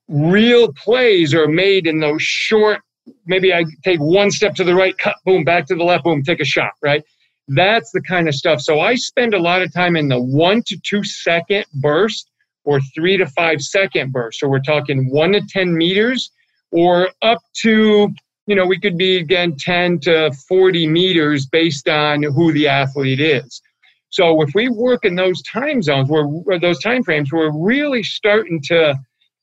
real plays are made in those short maybe i take one step to the right cut boom back to the left boom take a shot right that's the kind of stuff so i spend a lot of time in the one to two second burst or three to five second burst so we're talking one to ten meters or up to you know we could be again 10 to 40 meters based on who the athlete is so if we work in those time zones where those time frames we're really starting to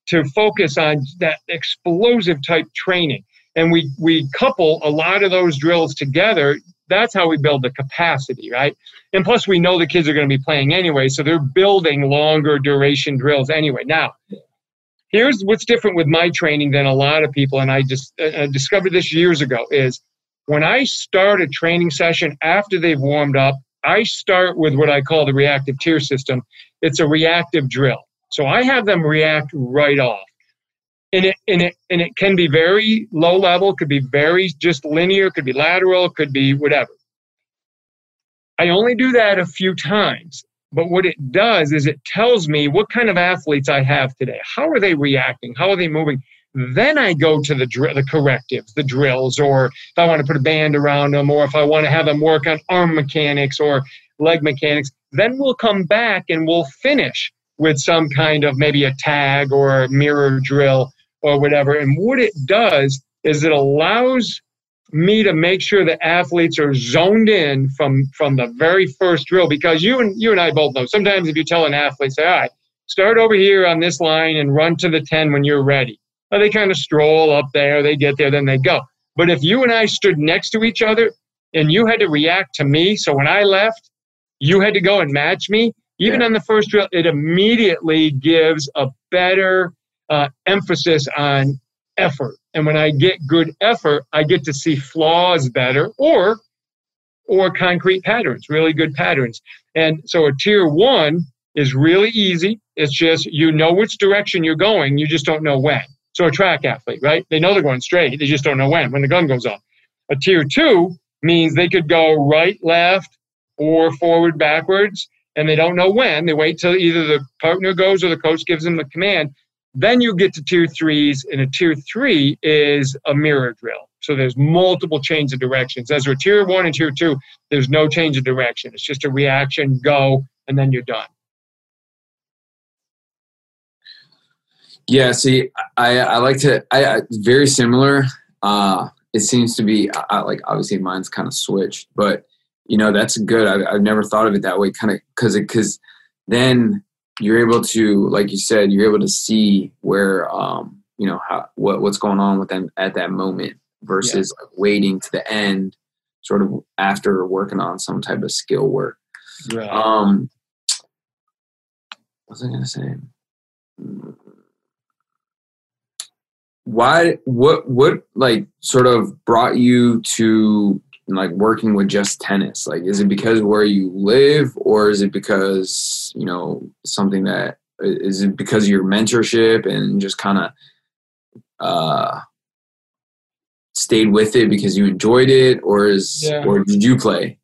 to focus on that explosive type training. And we, we couple a lot of those drills together. That's how we build the capacity, right? And plus, we know the kids are going to be playing anyway, so they're building longer duration drills anyway. Now, here's what's different with my training than a lot of people, and I just uh, discovered this years ago is when I start a training session after they've warmed up, I start with what I call the reactive tier system. It's a reactive drill. So I have them react right off. And it, and it, and it can be very low level, could be very just linear, could be lateral, could be whatever. I only do that a few times. But what it does is it tells me what kind of athletes I have today. How are they reacting? How are they moving? Then I go to the dr- the correctives, the drills, or if I want to put a band around them, or if I want to have them work on arm mechanics or leg mechanics. Then we'll come back and we'll finish with some kind of maybe a tag or a mirror drill or whatever. And what it does is it allows me to make sure the athletes are zoned in from from the very first drill because you and you and I both know sometimes if you tell an athlete say all right start over here on this line and run to the 10 when you're ready well, they kind of stroll up there they get there then they go but if you and I stood next to each other and you had to react to me so when I left you had to go and match me even yeah. on the first drill, it immediately gives a better uh, emphasis on effort. And when I get good effort, I get to see flaws better or or concrete patterns, really good patterns. And so a tier one is really easy. It's just you know which direction you're going, you just don't know when. So a track athlete, right? They know they're going straight, they just don't know when, when the gun goes off. A tier two means they could go right, left, or forward, backwards and they don't know when. They wait till either the partner goes or the coach gives them the command. Then you get to tier threes, and a tier three is a mirror drill. So there's multiple change of directions. As for tier one and tier two, there's no change of direction. It's just a reaction, go, and then you're done. Yeah, see, I, I like to, I, I very similar. Uh, it seems to be I, like obviously mine's kind of switched, but you know that's good I've, I've never thought of it that way kind of because it because then you're able to like you said you're able to see where um you know how what what's going on with them at that moment versus yeah. like waiting to the end sort of after working on some type of skill work right. um was I gonna say? Why? What? What? Like, sort of brought you to like working with just tennis? Like, is it because where you live, or is it because you know something that is it because of your mentorship and just kind of uh, stayed with it because you enjoyed it, or is yeah. or did you play?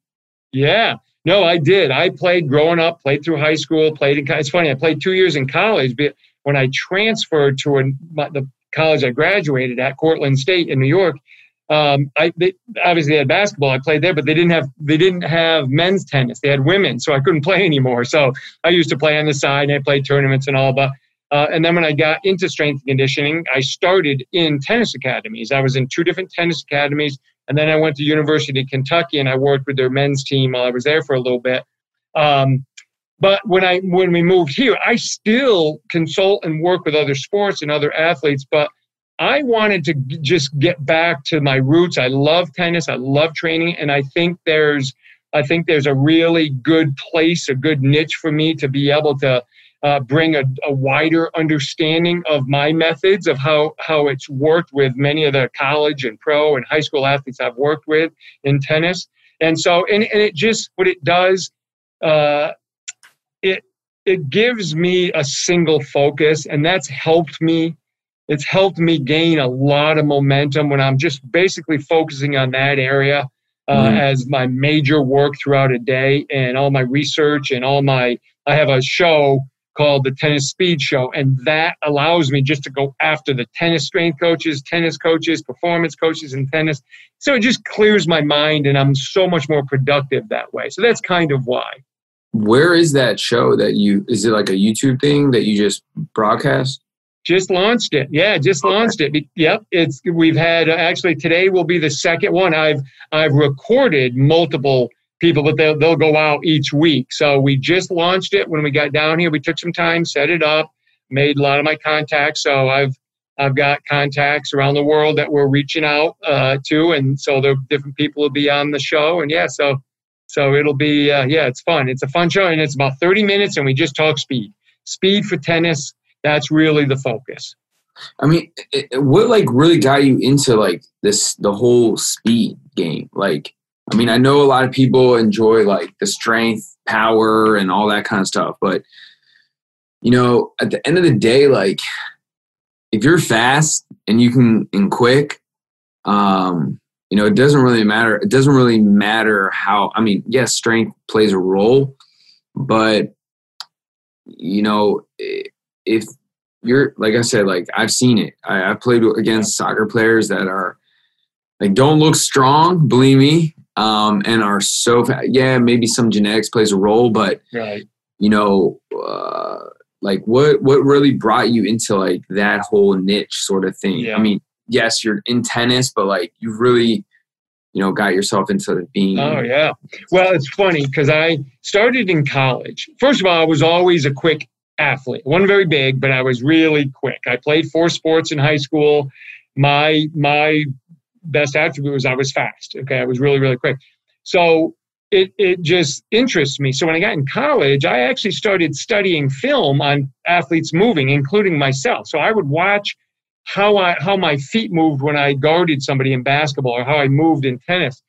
Yeah, no, I did. I played growing up, played through high school, played in. It's funny. I played two years in college, but when I transferred to a, the college I graduated at, Cortland State in New York, um, I they, obviously they had basketball. I played there, but they didn't have they didn't have men's tennis. They had women, so I couldn't play anymore. So I used to play on the side, and I played tournaments and all. But uh, and then when I got into strength and conditioning, I started in tennis academies. I was in two different tennis academies, and then I went to University of Kentucky and I worked with their men's team while I was there for a little bit. Um, but when I when we moved here, I still consult and work with other sports and other athletes. But I wanted to just get back to my roots. I love tennis. I love training, and I think there's I think there's a really good place, a good niche for me to be able to uh, bring a, a, wider understanding of my methods of how how it's worked with many of the college and pro and high school athletes I've worked with in tennis. And so, and, and it just what it does, uh, it it gives me a single focus, and that's helped me it's helped me gain a lot of momentum when I'm just basically focusing on that area uh, mm as my major work throughout a day and all my research and all my. I have a show called the Tennis Speed Show, and that allows me just to go after the tennis strength coaches, tennis coaches, performance coaches in tennis. So it just clears my mind, and I'm so much more productive that way. So that's kind of why. Where is that show that you? Is it like a YouTube thing that you just broadcast? Just launched it. Yeah, just okay. launched it. Yep, it's we've had actually today will be the second one. I've I've recorded multiple people, but they'll they'll go out each week. So we just launched it when we got down here. We took some time, set it up, made a lot of my contacts. So I've I've got contacts around the world that we're reaching out uh, to, and so the different people will be on the show. And yeah, so so it'll be uh, yeah, it's fun. It's a fun show, and it's about thirty minutes, and we just talk speed, speed for tennis that's really the focus. I mean, it, what like really got you into like this the whole speed game? Like, I mean, I know a lot of people enjoy like the strength, power, and all that kind of stuff, but you know, at the end of the day, like if you're fast and you can and quick, um, you know, it doesn't really matter. It doesn't really matter how. I mean, yes, strength plays a role, but you know, if you're like I said, like I've seen it. I, I've played against soccer players that are like don't look strong, believe me, um, and are so fast. Yeah, maybe some genetics plays a role, but right. you know, uh, like what what really brought you into like that whole niche sort of thing? Yeah. I mean, yes, you're in tennis, but like you really you know got yourself into the being oh yeah well it's funny because i started in college first of all i was always a quick athlete. I wasn't very big, but I was really quick. I played four sports in high school. My my best attribute was I was fast. Okay, I was really really quick. So it it just interests me. So when I got in college, I actually started studying film on athletes moving, including myself. So I would watch how I how my feet moved when I guarded somebody in basketball or how I moved in tennis.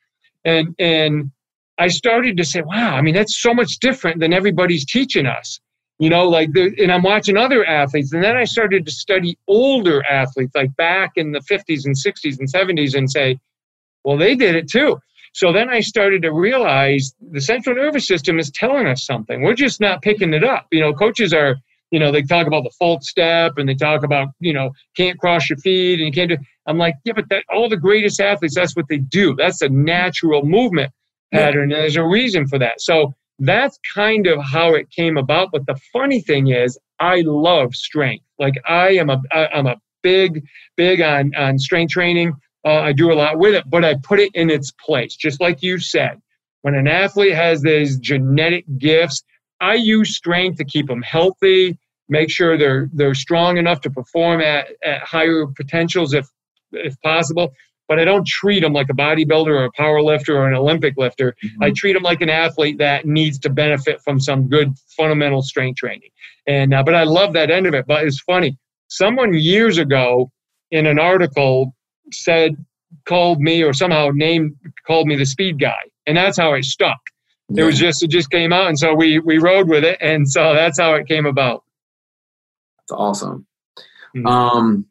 And and I started to say, wow, I mean that's so much different than everybody's teaching us you know like the, and i'm watching other athletes and then i started to study older athletes like back in the 50s and 60s and 70s and say well they did it too. So then i started to realize the central nervous system is telling us something. We're just not picking it up. You know coaches are you know they talk about the false step and they talk about you know can't cross your feet and you can't do i'm like yeah but that all the greatest athletes that's what they do. That's a natural movement pattern and there's a reason for that. So that's kind of how it came about. But the funny thing is, I love strength. Like I am a I'm a big big on on strength training. Uh, I do a lot with it, but I put it in its place, just like you said. When an athlete has these genetic gifts, I use strength to keep them healthy, make sure they're they're strong enough to perform at, at higher potentials if if possible. But I don't treat them like a bodybuilder or a power lifter or an Olympic lifter. Mm-hmm. I treat them like an athlete that needs to benefit from some good fundamental strength training. And uh, but I love that end of it. But it's funny. Someone years ago in an article said called me or somehow named called me the speed guy, and that's how it stuck. Yeah. It was just it just came out, and so we we rode with it, and so that's how it came about. That's awesome. Mm-hmm. Um,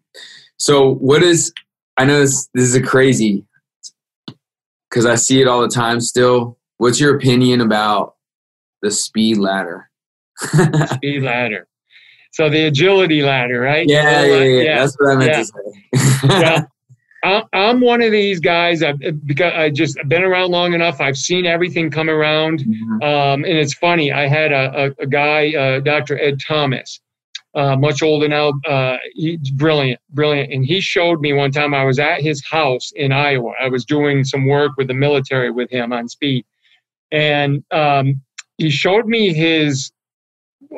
so what is I know this this is a crazy because I see it all the time still. What's your opinion about the speed ladder? speed ladder. So the agility ladder, right? Yeah, yeah, yeah, yeah. That's what I meant yeah. to say. yeah. I'm one of these guys. I've, because I just been around long enough. I've seen everything come around, mm-hmm. um, and it's funny. I had a, a, a guy, uh, Dr. Ed Thomas, uh, much older now. Uh, he's brilliant, brilliant. And he showed me one time. I was at his house in Iowa. I was doing some work with the military with him on speed, and um, he showed me his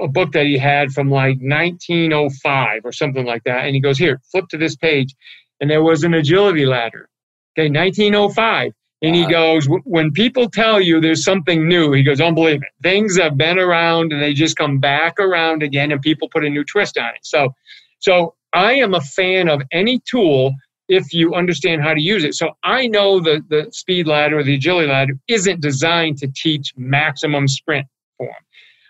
a book that he had from like 1905 or something like that. And he goes, "Here, flip to this page." and there was an agility ladder. Okay, 1905. And he goes, when people tell you there's something new, he goes, don't believe it. Things have been around and they just come back around again and people put a new twist on it. So, so I am a fan of any tool if you understand how to use it. So I know the, the speed ladder or the agility ladder isn't designed to teach maximum sprint form,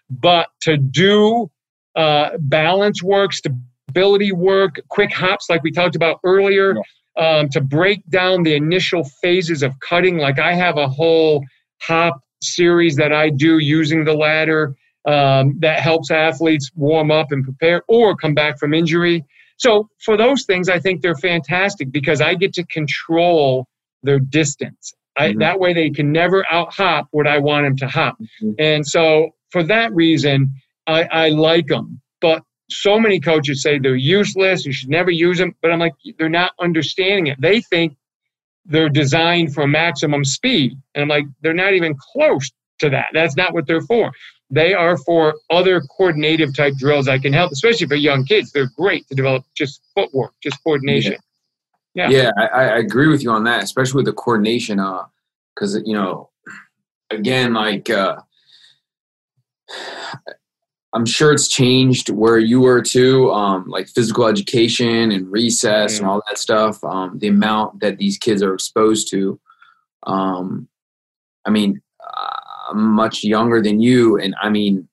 but to do uh, balance work, stability work, quick hops, like we talked about earlier. Um, to break down the initial phases of cutting. Like I have a whole hop series that I do using the ladder um, that helps athletes warm up and prepare or come back from injury. So for those things, I think they're fantastic because I get to control their distance. I, mm-hmm. That way, they can never out hop what I want them to hop. Mm-hmm. And so, for that reason, I, I like them. But so many coaches say they're useless, you should never use them, but I'm like, they're not understanding it. They think they're designed for maximum speed. And I'm like, they're not even close to that. That's not what they're for. They are for other coordinative type drills that can help, especially for young kids. They're great to develop just footwork, just coordination. Yeah, yeah, yeah I, I, agree with you on that, especially with the coordination. Uh, because you know, again, like uh, I'm sure it's changed where you were too, um, like physical education and recess mm and all that stuff. Um, the amount that these kids are exposed to. Um, I mean, I'm much younger than you, and I mean,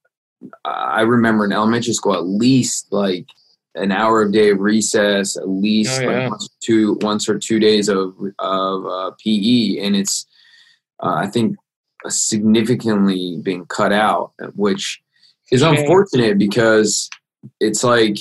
I remember in elementary school at least like an hour a day of recess, at least oh, yeah. like once or two, once or two days of of uh, PE, and it's uh, I think significantly being cut out, which is unfortunate because it's like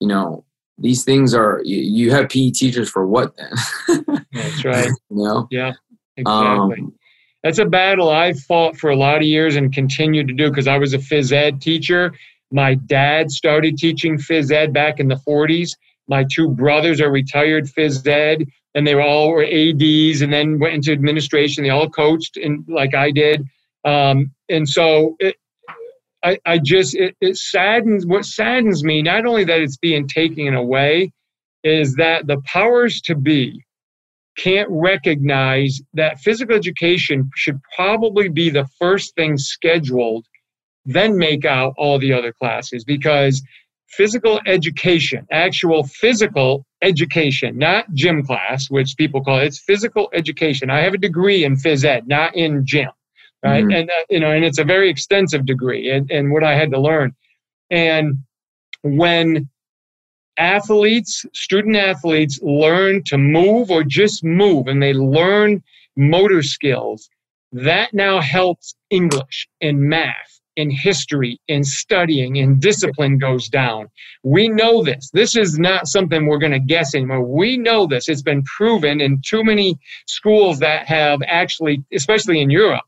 you know these things are you, you have PE teachers for what then? That's right. you know? Yeah, exactly. Um, That's a battle I've fought for a lot of years and continue to do because I was a phys ed teacher. My dad started teaching phys ed back in the 40s. My two brothers are retired phys ed, and they were all were ADs, and then went into administration. They all coached, and like I did. Um, and so it, I, I just it, it saddens what saddens me not only that it's being taken away is that the powers to be can't recognize that physical education should probably be the first thing scheduled then make out all the other classes because physical education actual physical education not gym class which people call it it's physical education. I have a degree in phys ed not in gym right? Mm-hmm. And uh, you know, and it's a very extensive degree, and, and what I had to learn. And when athletes, student athletes, learn to move or just move, and they learn motor skills, that now helps English and math and history and studying and discipline goes down. We know this. This is not something we're going to guess anymore. We know this. It's been proven in too many schools that have actually, especially in Europe,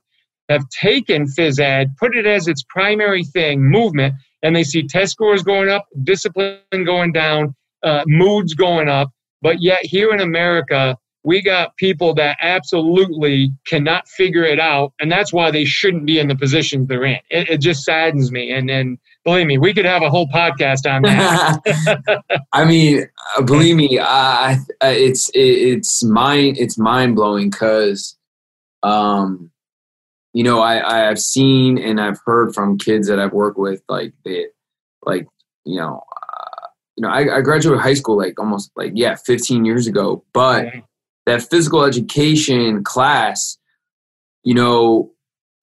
have taken phys ed, put it as its primary thing, movement, and they see test scores going up, discipline going down, uh, moods going up. But yet here in America, we got people that absolutely cannot figure it out, and that's why they shouldn't be in the positions they're in. It, it just saddens me. And then Believe me, we could have a whole podcast on that. I mean, uh, believe me, I, it's it, it's mind it's mind blowing because, um, you know, I I've seen and I've heard from kids that I've worked with, like they, like you know, uh, you know, I, I graduated high school like almost like yeah, 15 years ago, but yeah. that physical education class, you know,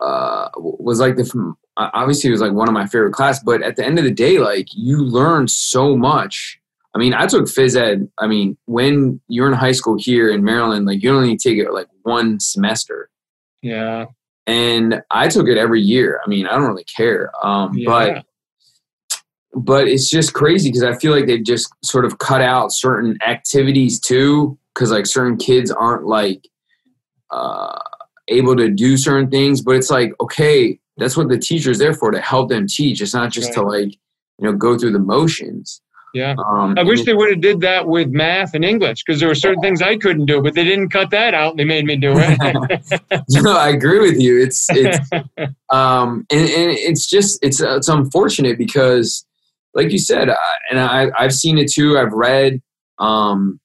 uh, was like the obviously it was like one of my favorite class but at the end of the day like you learn so much. I mean i took phys ed i mean when you're in high school here in maryland like you only take it like one semester. Yeah and i took it every year i mean i don't really care um, yeah. but but it's just crazy because i feel like they've just sort of cut out certain activities too because like certain kids aren't like uh, able to do certain things but it's like okay that's what the teacher is there for to help them teach. It's not just right. to like you know go through the motions. Yeah, um, I wish they would have did that with math and English because there were certain things I couldn't do, but they didn't cut that out. They made me do it. no, I agree with you. It's it's um and, and it's just it's it's unfortunate because like you said, uh, and I I've seen it too. I've read um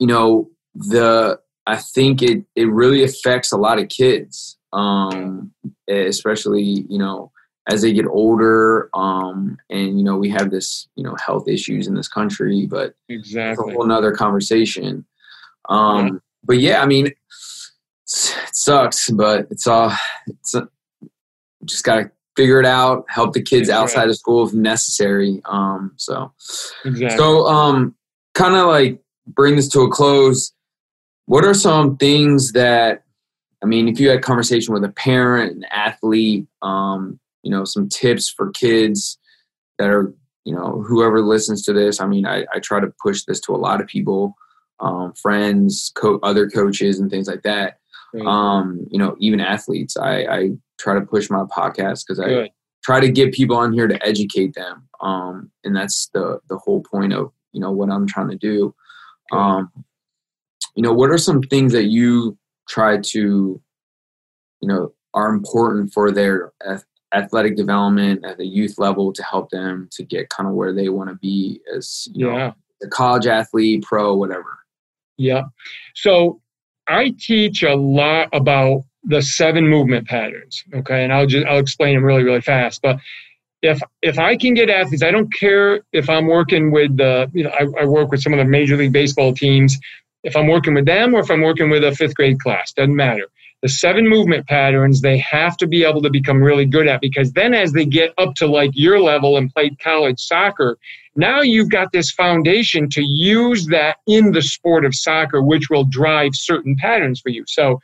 you know the I think it it really affects a lot of kids um, especially you know as they get older um, and you know we have this you know health issues in this country but exactly a whole nother conversation. Um, yeah. but yeah i mean it sucks but it's all it's a, just gotta figure it out help the kids outside of school if necessary um, so. Exactly. so um kind of like bring this to a close. What are some things that I mean, if you had conversation with a parent, an athlete, um, you know, some tips for kids that are, you know, whoever listens to this. I mean, I, I try to push this to a lot of people, um, friends, co- other coaches, and things like that. Um, you know, even athletes. I, I try to push my podcast because I try to get people on here to educate them. Um, and that's the the whole point of you know what I'm trying to do. Um, you know, what are some things that you try to, you know, are important for their athletic development at the youth level to help them to get kind of where they want to be as you yeah. know, a college athlete, pro, whatever. Yeah. So I teach a lot about the seven movement patterns. Okay, and I'll just I'll explain them really really fast. But if if I can get athletes, I don't care if I'm working with the you know I, I work with some of the major league baseball teams if I'm working with them or if I'm working with a fifth grade class, doesn't matter. The seven movement patterns they have to be able to become really good at because then as they get up to like your level and played college soccer, now you've got this foundation to use that in the sport of soccer, which will drive certain patterns for you. So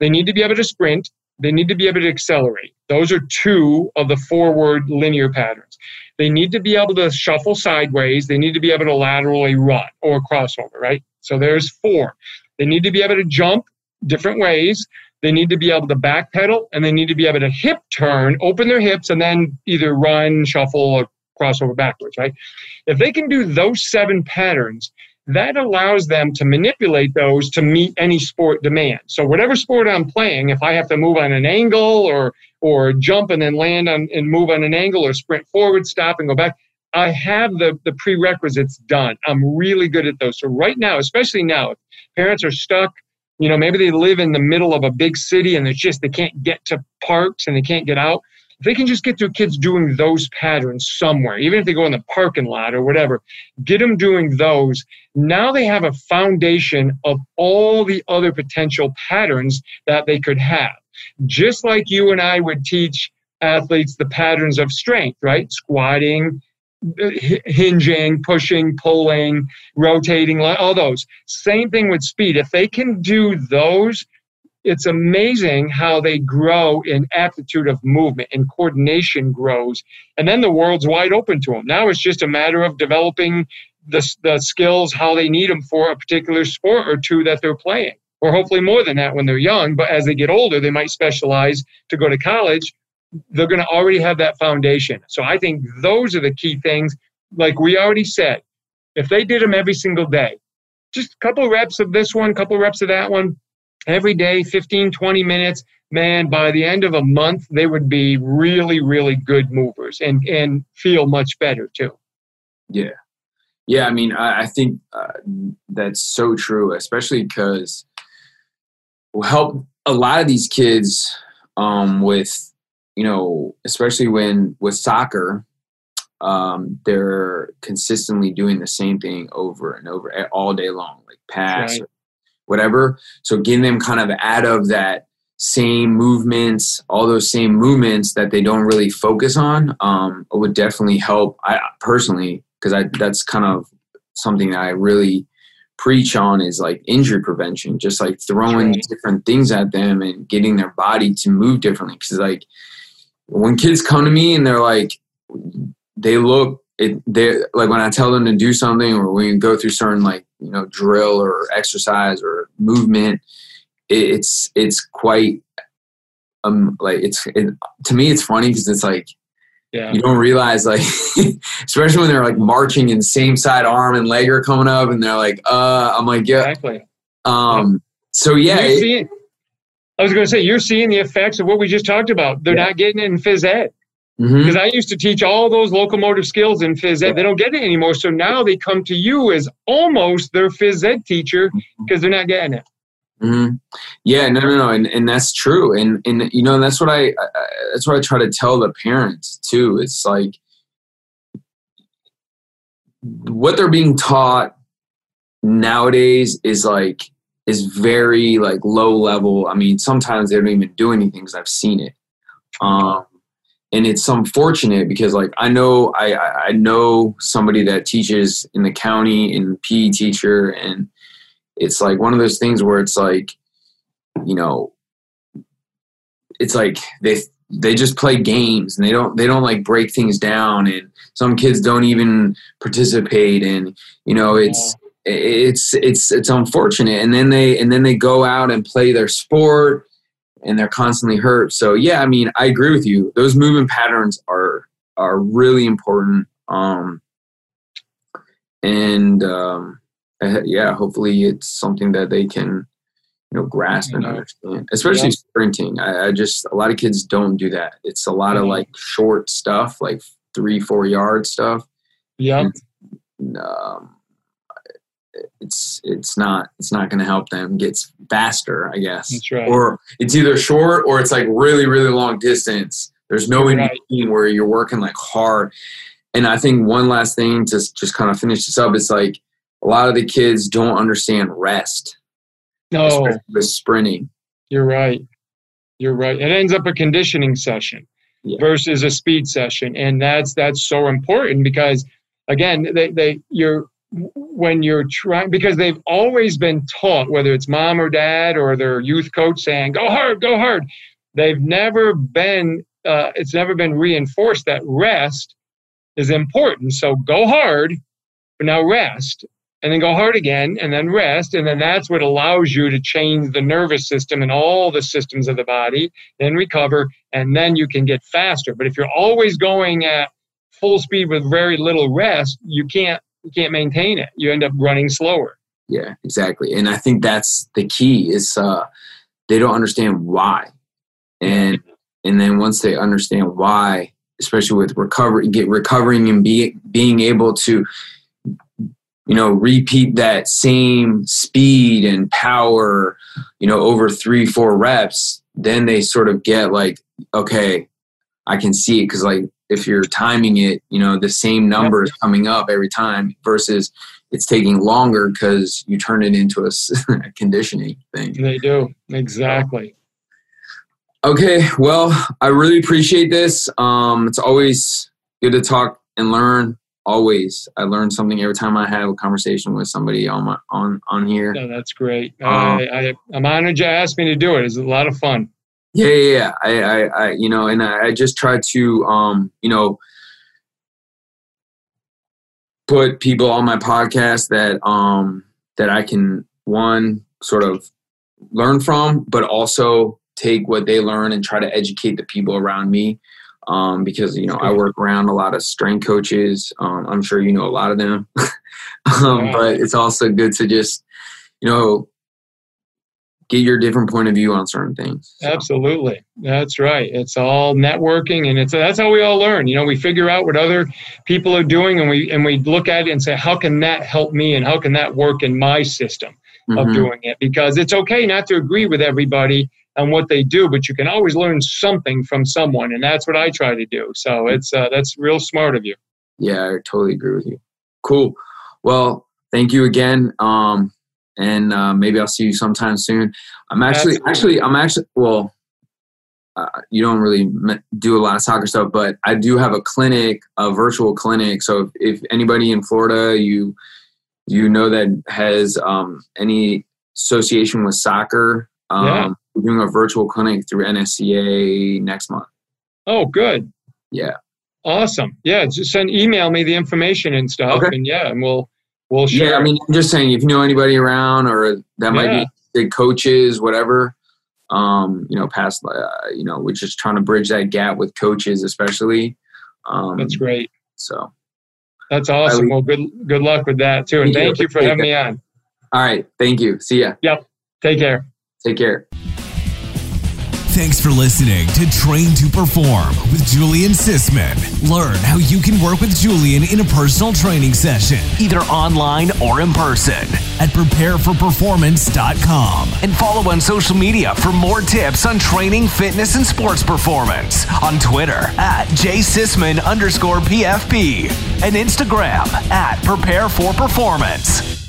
they need to be able to sprint, they need to be able to accelerate. Those are two of the forward linear patterns. They need to be able to shuffle sideways. They need to be able to laterally run or crossover, right? So there's four. They need to be able to jump different ways. They need to be able to backpedal and they need to be able to hip turn, open their hips, and then either run, shuffle, or crossover backwards, right? If they can do those seven patterns, that allows them to manipulate those to meet any sport demand. So whatever sport I'm playing, if I have to move on an angle or or jump and then land on and move on an angle or sprint forward, stop and go back, I have the, the prerequisites done. I'm really good at those. So right now, especially now, if parents are stuck, you know, maybe they live in the middle of a big city and it's just they can't get to parks and they can't get out. If they can just get their kids doing those patterns somewhere, even if they go in the parking lot or whatever, get them doing those. Now they have a foundation of all the other potential patterns that they could have. Just like you and I would teach athletes the patterns of strength, right? Squatting, hinging, pushing, pulling, rotating, all those. Same thing with speed. If they can do those, it's amazing how they grow in aptitude of movement and coordination grows. And then the world's wide open to them. Now it's just a matter of developing the, the skills, how they need them for a particular sport or two that they're playing. Or hopefully more than that when they're young. But as they get older, they might specialize to go to college they're going to already have that foundation. So I think those are the key things. Like we already said, if they did them every single day, just a couple reps of this one, couple reps of that one, every day, 15, 20 minutes, man, by the end of a month, they would be really, really good movers and, and feel much better too. Yeah. Yeah. I mean, I, I think uh, that's so true, especially because we'll help a lot of these kids um, with, you know, especially when with soccer, um, they're consistently doing the same thing over and over all day long, like pass, right. whatever. So getting them kind of out of that same movements, all those same movements that they don't really focus on, um, would definitely help. I personally, because I that's kind of something that I really preach on is like injury prevention, just like throwing right. different things at them and getting their body to move differently. Because like when kids come to me and they're like, they look it they like when I tell them to do something or we go through certain like you know drill or exercise or movement, it, it's it's quite um like it's it, to me it's funny because it's like yeah. you don't realize like especially when they're like marching and same side arm and leg are coming up and they're like uh I'm like yeah exactly um so yeah it, I was going to say you're seeing the effects of what we just talked about they're yeah. not getting it in phys ed Mm-hmm. Because mm-hmm. I used to teach all those locomotive skills in phys ed. They don't get it anymore. So now they come to you as almost their phys ed teacher because they're not getting it. Mm-hmm. Yeah, no, no, no, and and that's true, and and you know that's what I, I that's what I try to tell the parents too. It's like what they're being taught nowadays is like is very like low level. I mean, sometimes they don't even do anything because I've seen it. Um, and it's unfortunate because like I know I I know somebody that teaches in the county and PE teacher and it's like one of those things where it's like you know it's like they they just play games and they don't they don't like break things down and some kids don't even participate and you know it's. It's it's it's unfortunate and then they and then they go out and play their sport and they're constantly hurt. So yeah, I mean, I agree with you. Those movement patterns are are really important. Um, and um, eh, yeah, hopefully it's something that they can you know grasp and understand. Especially yeah. sprinting. I, I, just a lot of kids don't do that. It's a lot of like short stuff, like three four yard stuff. Yeah. um, it's it's not it's not going to help them get faster, I guess. That's right. Or it's either short or it's like really really long distance. There's no in between where you're working like hard. And I think one last thing to just kind of finish this up is like a lot of the kids don't understand rest. No, with sprinting. You're right. You're right. It ends up a conditioning session yeah. versus a speed session, and that's that's so important because again, they, they you're when you're trying because they've always been taught whether it's mom or dad or their youth coach saying go hard go hard they've never been uh, it's never been reinforced that rest is important. So go hard but now rest and then go hard again and then rest and then that's what allows you to change the nervous system and all the systems of the body then recover and then you can get faster. But if you're always going at full speed with very little rest you can't you can't maintain it. You end up running slower. Yeah, exactly. And I think that's the key is uh, they don't understand why. And and then once they understand why, especially with recovery, get recovering and be, being able to you know repeat that same speed and power you know over three four reps then they sort of get like okay i can see it because like if you're timing it, you know, the same number is coming up every time versus it's taking longer because you turn it into a conditioning thing. They do. Exactly. Okay. Well, I really appreciate this. Um, it's always good to talk and learn. Always, I learn something every time I have a conversation with somebody on my on on here. That's great. Um, I, I, I'm honored you asked me to do it. It's a lot of fun. Yeah, yeah, yeah. I, I, I, you know, and I, I just try to, um, you know, put people on my podcast that, um, that I can one sort of learn from, but also take what they learn and try to educate the people around me. Um, because you know I work around a lot of strength coaches. Um, I'm sure you know a lot of them, um, but it's also good to just you know get your different point of view on certain things. So. Absolutely, that's right. It's all networking, and it's that's how we all learn. You know, we figure out what other people are doing, and we and we look at it and say, how can that help me, and how can that work in my system mm-hmm. of doing it? Because it's okay not to agree with everybody on what they do, but you can always learn something from someone, and that's what I try to do. So it's uh, that's real smart of you. Yeah, I totally agree with you. Cool. Well, thank you again. Um, and uh, maybe I'll see you sometime soon. I'm actually, Absolutely. actually, I'm actually, well, uh, you don't really do a lot of soccer stuff, but I do have a clinic, a virtual clinic. So if, if anybody in Florida, you you know that has um, any association with soccer, um, yeah. we're doing a virtual clinic through NSCA next month. Oh, good. Yeah. Awesome. Yeah, just send email me the information and stuff, okay. and yeah, and we'll we'll share. Yeah, I mean, I'm just saying if you know anybody around or that might yeah. be big coaches, whatever. Um, you know, past, uh, you know, we're just trying to bridge that gap with coaches, especially. Um, That's great. So. That's awesome. Well, good good luck with that too, and thank you for having me on. All right, thank you. See ya. Yep. Take care. Take care. Thanks for listening to Train to Perform with Julian Sisman. Learn how you can work with Julian in a personal training session, either online or in person, at prepareforperformance.com. And follow on social media for more tips on training, fitness, and sports performance on Twitter at jsisman underscore PFP and Instagram at Prepare for Performance.